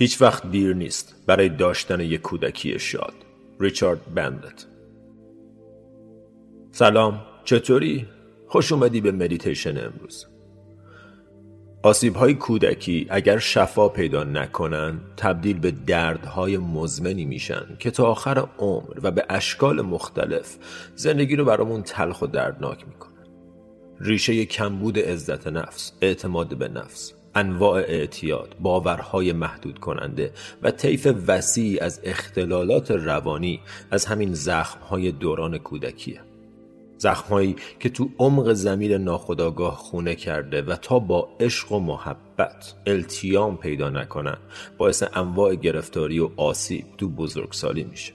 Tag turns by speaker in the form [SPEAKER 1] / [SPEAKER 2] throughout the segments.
[SPEAKER 1] هیچ وقت دیر نیست برای داشتن یک کودکی شاد. ریچارد بندت. سلام چطوری؟ خوش اومدی به مدیتیشن امروز. آسیب های کودکی اگر شفا پیدا نکنن تبدیل به دردهای مزمنی میشن که تا آخر عمر و به اشکال مختلف زندگی رو برامون تلخ و دردناک می‌کنن. ریشه کمبود عزت نفس اعتماد به نفس. انواع اعتیاد باورهای محدود کننده و طیف وسیعی از اختلالات روانی از همین زخمهای دوران کودکیه. زخمهایی که تو عمق زمین ناخداگاه خونه کرده و تا با عشق و محبت التیام پیدا نکنن باعث انواع گرفتاری و آسیب تو بزرگسالی میشه.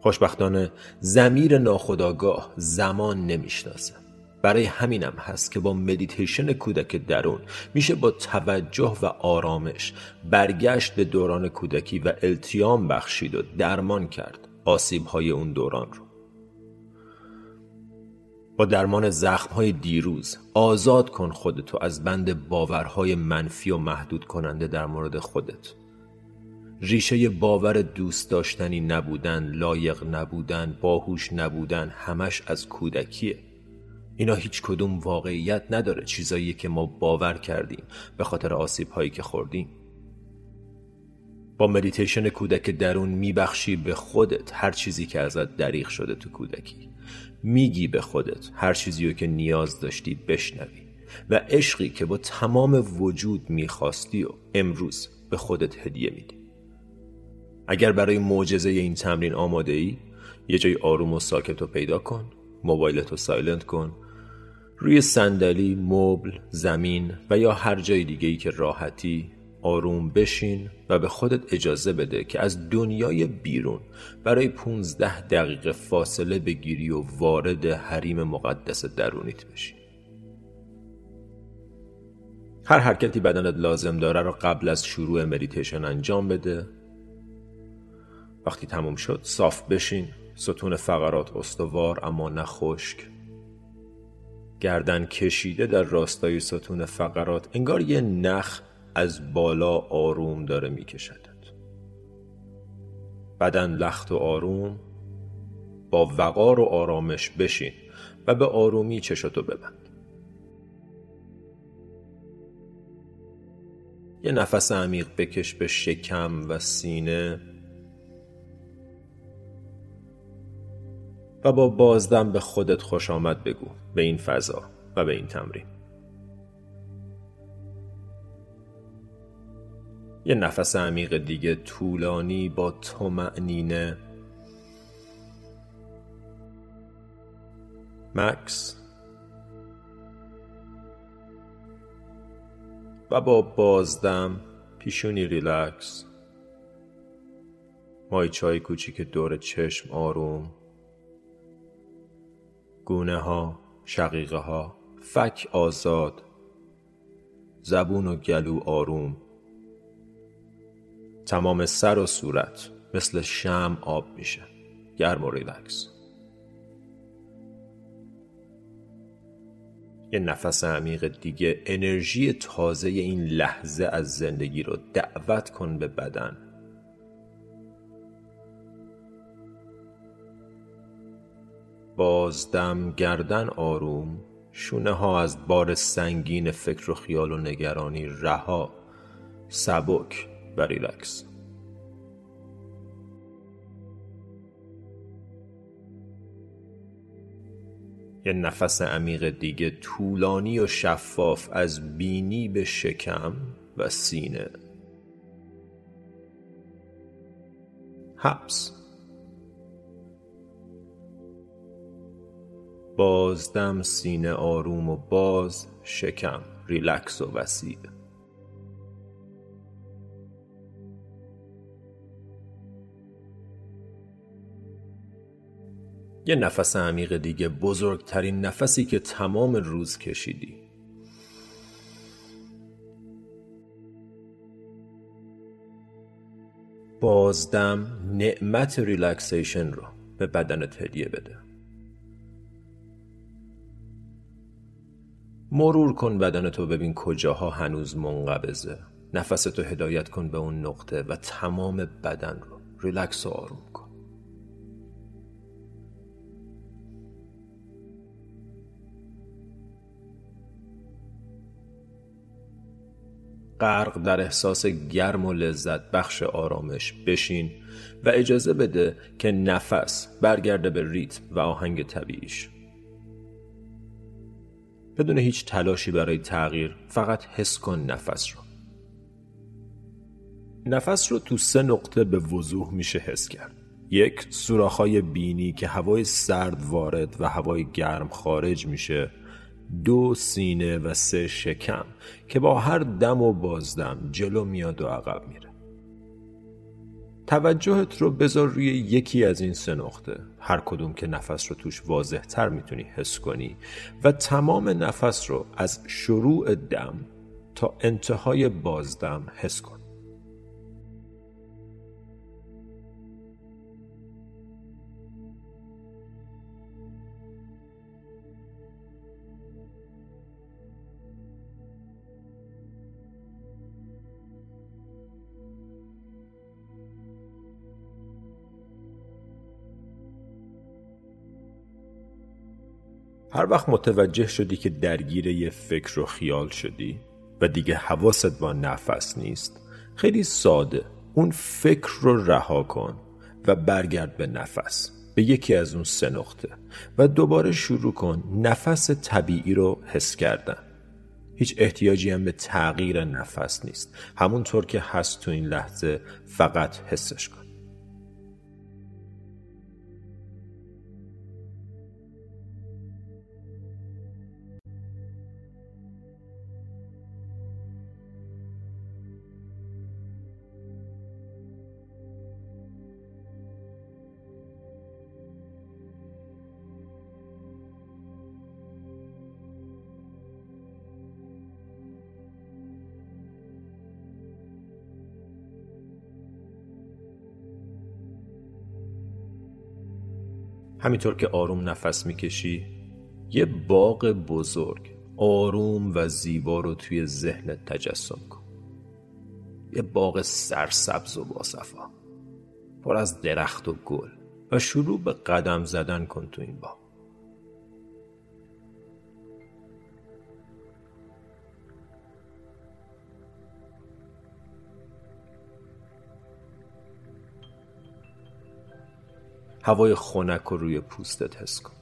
[SPEAKER 1] خوشبختانه زمیر ناخداگاه زمان نمی‌شناسه. برای همینم هست که با مدیتیشن کودک درون میشه با توجه و آرامش برگشت به دوران کودکی و التیام بخشید و درمان کرد آسیب های اون دوران رو. با درمان زخمهای دیروز آزاد کن خودتو از بند باورهای منفی و محدود کننده در مورد خودت. ریشه باور دوست داشتنی نبودن، لایق نبودن، باهوش نبودن همش از کودکیه. اینا هیچ کدوم واقعیت نداره چیزایی که ما باور کردیم به خاطر آسیب هایی که خوردیم. با مدیتیشن کودک درون میبخشی به خودت هر چیزی که ازت دریغ شده تو کودکی. میگی به خودت هر چیزی رو که نیاز داشتی بشنوی و عشقی که با تمام وجود می‌خواستی و امروز به خودت هدیه میدی. اگر برای معجزه این تمرین آماده ای یه جای آروم و ساکت رو پیدا کن موبایلت رو silent کن روی صندلی، مبل، زمین و یا هر جای دیگه ای که راحتی آروم بشین و به خودت اجازه بده که از دنیای بیرون برای 15 دقیقه فاصله بگیری و وارد حریم مقدس درونیت بشی. هر حرکتی بدنت لازم داره رو قبل از شروع مدیتیشن انجام بده. وقتی تموم شد صاف بشین ستون فقرات استوار اما نه خشک. گردن کشیده در راستای ستون فقرات انگار یه نخ از بالا آروم داره میکشدت. بدن لخت و آروم با وقار و آرامش بشین و به آرومی چشتو ببند. یه نفس عمیق بکش به شکم و سینه. و با بازدم به خودت خوش آمد بگو. به این فضا و به این تمرین. یه نفس عمیق دیگه طولانی با معنینه. مکس. و با بازدم پیشونی ریلکس. مایچای کوچیک دور چشم آروم. گونه ها شقیقه ها فک آزاد زبون و گلو آروم. تمام سر و صورت مثل شمع آب میشه. گرم و ریلکس. یه نفس عمیق دیگه انرژی تازه این لحظه از زندگی رو دعوت کن به بدن. بازدم گردن آروم شونه ها از بار سنگین فکر و خیال و نگرانی رها سبک و ریلکس. یه نفس عمیق دیگه طولانی و شفاف از بینی به شکم و سینه. حبس. بازدم سینه آروم و باز شکم ریلکس و وسیع. یه نفس عمیق دیگه بزرگترین نفسی که تمام روز کشیدی. بازدم نعمت ریلکسیشن رو به بدنت هدیه بده. مرور کن بدنتو ببین کجاها هنوز منقبضه. نفستو هدایت کن به اون نقطه و تمام بدن رو. ریلکس و آروم کن. غرق در احساس گرم و لذت بخش آرامش بشین و اجازه بده که نفس برگرده به ریتم و آهنگ طبیعیش. بدون هیچ تلاشی برای تغییر فقط حس کن نفس رو. نفس رو تو سه نقطه به وضوح میشه حس کرد. یک سوراخ‌های بینی که هوای سرد وارد و هوای گرم خارج میشه. دو سینه و سه شکم که با هر دم و بازدم جلو میاد و عقب میره. توجهت رو بذار روی یکی از این سه نقطه. هر کدوم که نفس رو توش واضح تر می‌تونی حس کنی و تمام نفس رو از شروع دم تا انتهای بازدم حس کن. هر وقت متوجه شدی که درگیر یه فکر و خیال شدی و دیگه حواست با نفس نیست خیلی ساده. اون فکر رو رها کن و برگرد به نفس به یکی از اون سه نقطه و دوباره شروع کن نفس طبیعی رو حس کردن. هیچ احتیاجی هم به تغییر نفس نیست. همونطور که هست تو این لحظه فقط حسش کن. همینطور که آروم نفس می‌کشی یه باغ بزرگ آروم و زیبا رو توی ذهنت تجسم کن. یه باغ سرسبز و باصفا پر از درخت و گل و شروع به قدم زدن کن تو این باغ. هوای خنک رو روی پوستت حس کن.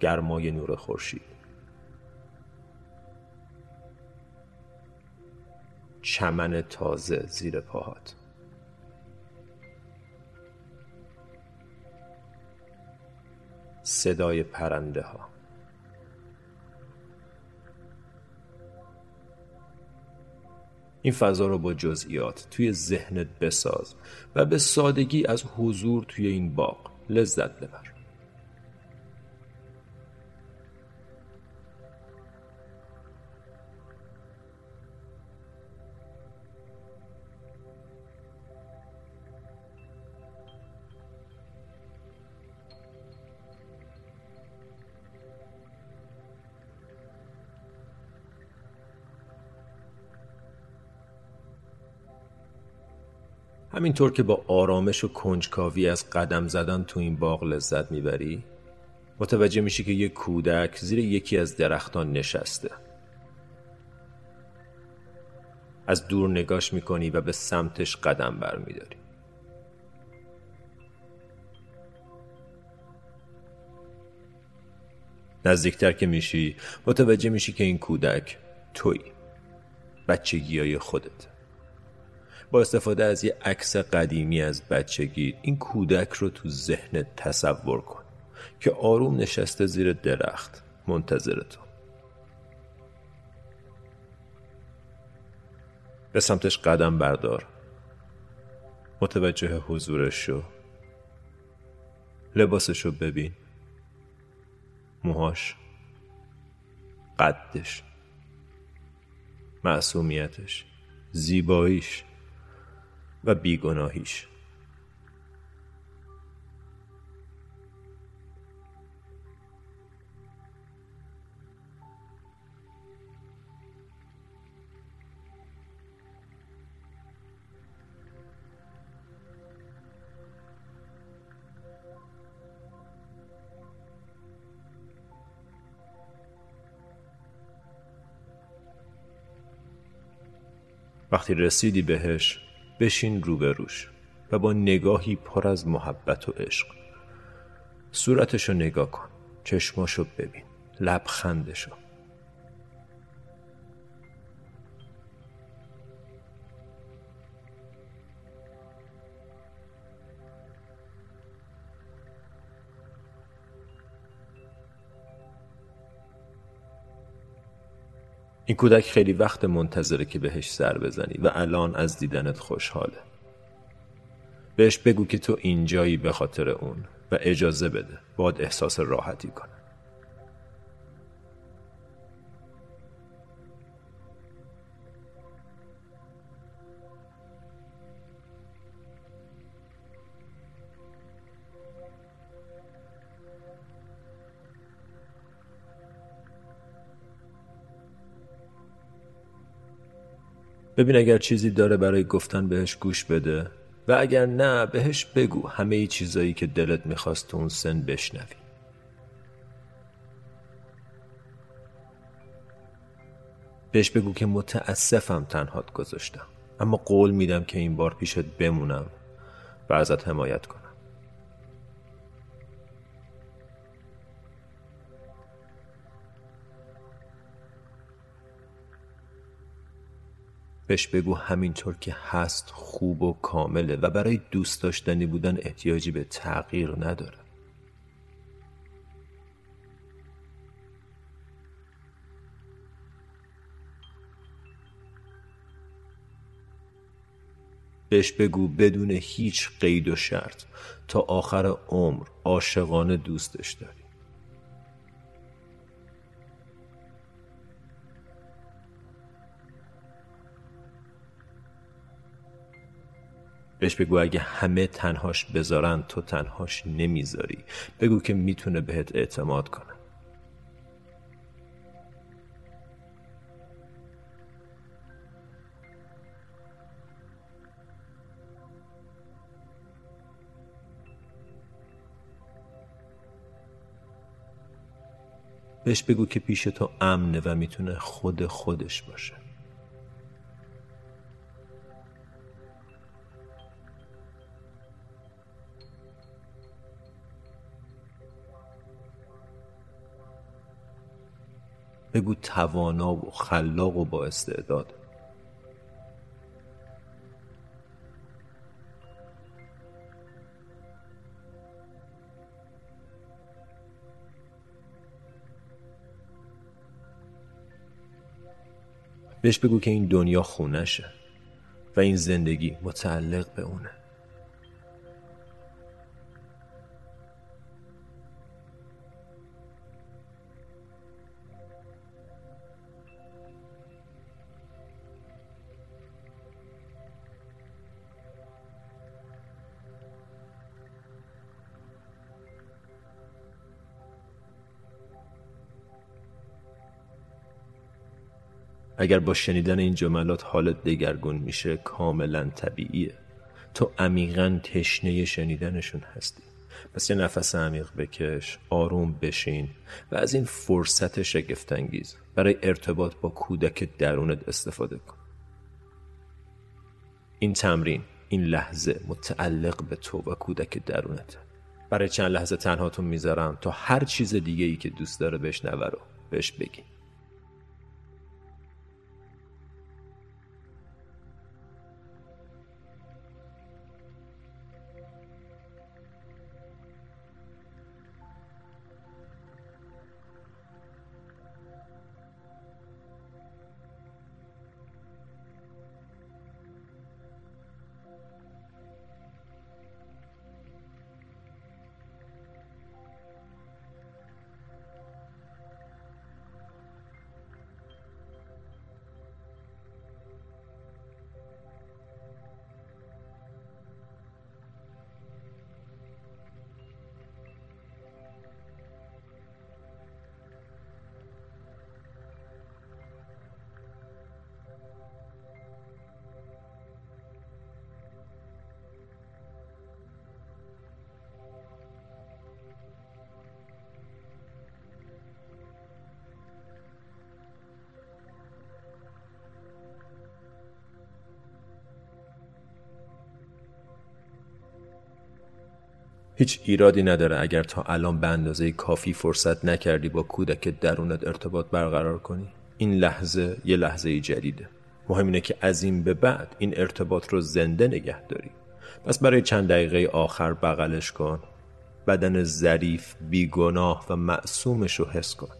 [SPEAKER 1] گرمای نور خورشید. چمن تازه زیر پاهات. صدای پرنده ها این فضا رو با جزئیات توی ذهنت بساز و به سادگی از حضور توی این باغ لذت ببر. همینطور که با آرامش و کنجکاوی از قدم زدن تو این باغ لذت می‌بری متوجه میشی که یک کودک زیر یکی از درختان نشسته. از دور نگاش می‌کنی و به سمتش قدم برمیداری. نزدیکتر که میشی متوجه میشی که این کودک توی بچگی های خودت. با استفاده از یه عکس قدیمی از بچگی این کودک رو تو ذهنت تصور کن که آروم نشسته زیر درخت. منتظر تو. به سمتش قدم بردار. متوجه حضورش شو. لباسش رو ببین. موهاش. قدش. معصومیتش. زیباییش. و بیگناهیش. وقتی رسیدی بهش بشین روبروش و با نگاهی پر از محبت و عشق. صورتشو نگاه کن چشماشو ببین لبخندشو. این کودک خیلی وقت منتظره که بهش سر بزنی و الان از دیدنت خوشحاله. بهش بگو که تو اینجایی به خاطر اون و اجازه بده باد احساس راحتی کنه. ببین اگر چیزی داره برای گفتن بهش گوش بده و اگر نه بهش بگو همه ای چیزایی که دلت می‌خواست تو اون سن بشنوی. بهش بگو که متاسفم تنهات گذاشتم. اما قول میدم که این بار پیشت بمونم و ازت حمایت کنم. بهش بگو همینطور که هست خوب و کامله و برای دوست داشتنی بودن احتیاجی به تغییر نداره. بهش بگو بدون هیچ قید و شرط تا آخر عمر عاشقانه دوستش داری. بهش بگو اگه همه تنهاش بذارن تو تنهاش نمی‌ذاری. بگو که می‌تونه بهت اعتماد کنه. بهش بگو که پیش تو امنه و می‌تونه خود خودش باشه. بگو توانا و خلاق و با استعداد. بهش بگو که این دنیا خونشه و این زندگی متعلق به اونه. اگر با شنیدن این جملات حالت دگرگون میشه کاملا طبیعیه. تو عمیقا تشنه شنیدنشون هستی. پس یه نفس عمیق بکش آروم بشین و از این فرصت شگفتانگیز برای ارتباط با کودک درونت استفاده کن. این تمرین این لحظه متعلق به تو و کودک درونت. برای چند لحظه تنهاتون می‌ذارم تا هر چیز دیگه ای که دوست داره بشنوه رو بهش بگین. هیچ ایرادی نداره اگر تا الان به اندازه کافی فرصت نکردی با کودک درونت ارتباط برقرار کنی. این لحظه یه لحظه جدیده. مهم اینه که از این به بعد این ارتباط رو زنده نگه داری. پس برای چند دقیقه آخر بغلش کن. بدن ظریف بیگناه و معصومش رو حس کن.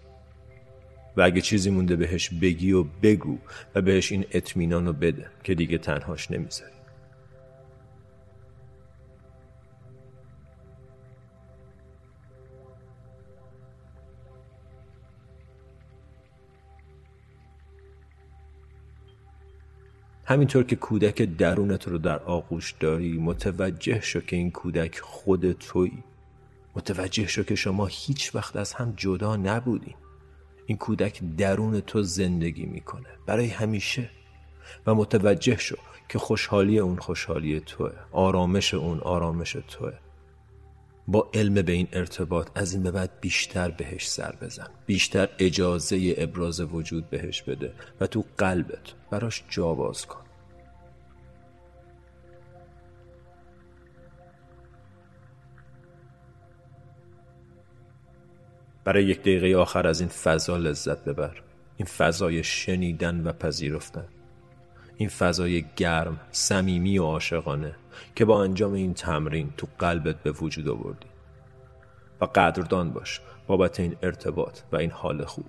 [SPEAKER 1] و اگه چیزی مونده بهش بگی و بگو و بهش این اطمینان رو بده که دیگه تنهاش نمی‌ذاری. همینطور که کودک درونت رو در آغوش داری متوجه شو که این کودک خود تویی. متوجه شو که شما هیچ وقت از هم جدا نبودین. این کودک درون تو زندگی می‌کنه برای همیشه. و متوجه شو که خوشحالی اون خوشحالی توه آرامش اون آرامش توه. با علم به این ارتباط از این به بعد بیشتر بهش سر بزن. بیشتر اجازه ابراز وجود بهش بده و تو قلبت براش جا باز کن. برای یک دقیقه آخر از این فضا لذت ببر. این فضای شنیدن و پذیرفتن. این فضای گرم صمیمی و عاشقانه که با انجام این تمرین تو قلبت به وجود آوردی. و قدردان باش بابت این ارتباط و این حال خوب.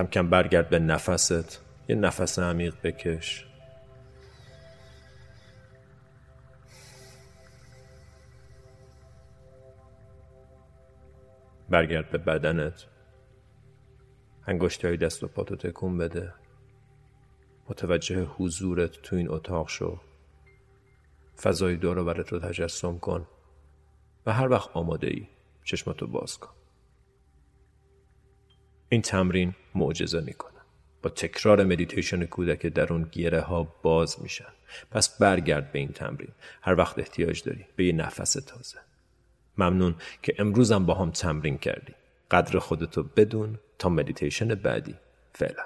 [SPEAKER 1] کم کم برگرد به نفست. یه نفس عمیق بکش. برگرد به بدنت. انگشتی های دست و پاتو تکون بده. متوجه حضورت تو این اتاق شو. فضای دور رو تجسم کن. و هر وقت آماده ای چشماتو باز کن. این تمرین معجزه می‌کنه. با تکرار مدیتیشن کودک درون گره ها باز میشن. پس برگرد به این تمرین. هر وقت احتیاج داری. به یه نفس تازه. ممنون که امروزم با هم تمرین کردی. قدر خودتو بدون تا مدیتیشن بعدی. فعلا.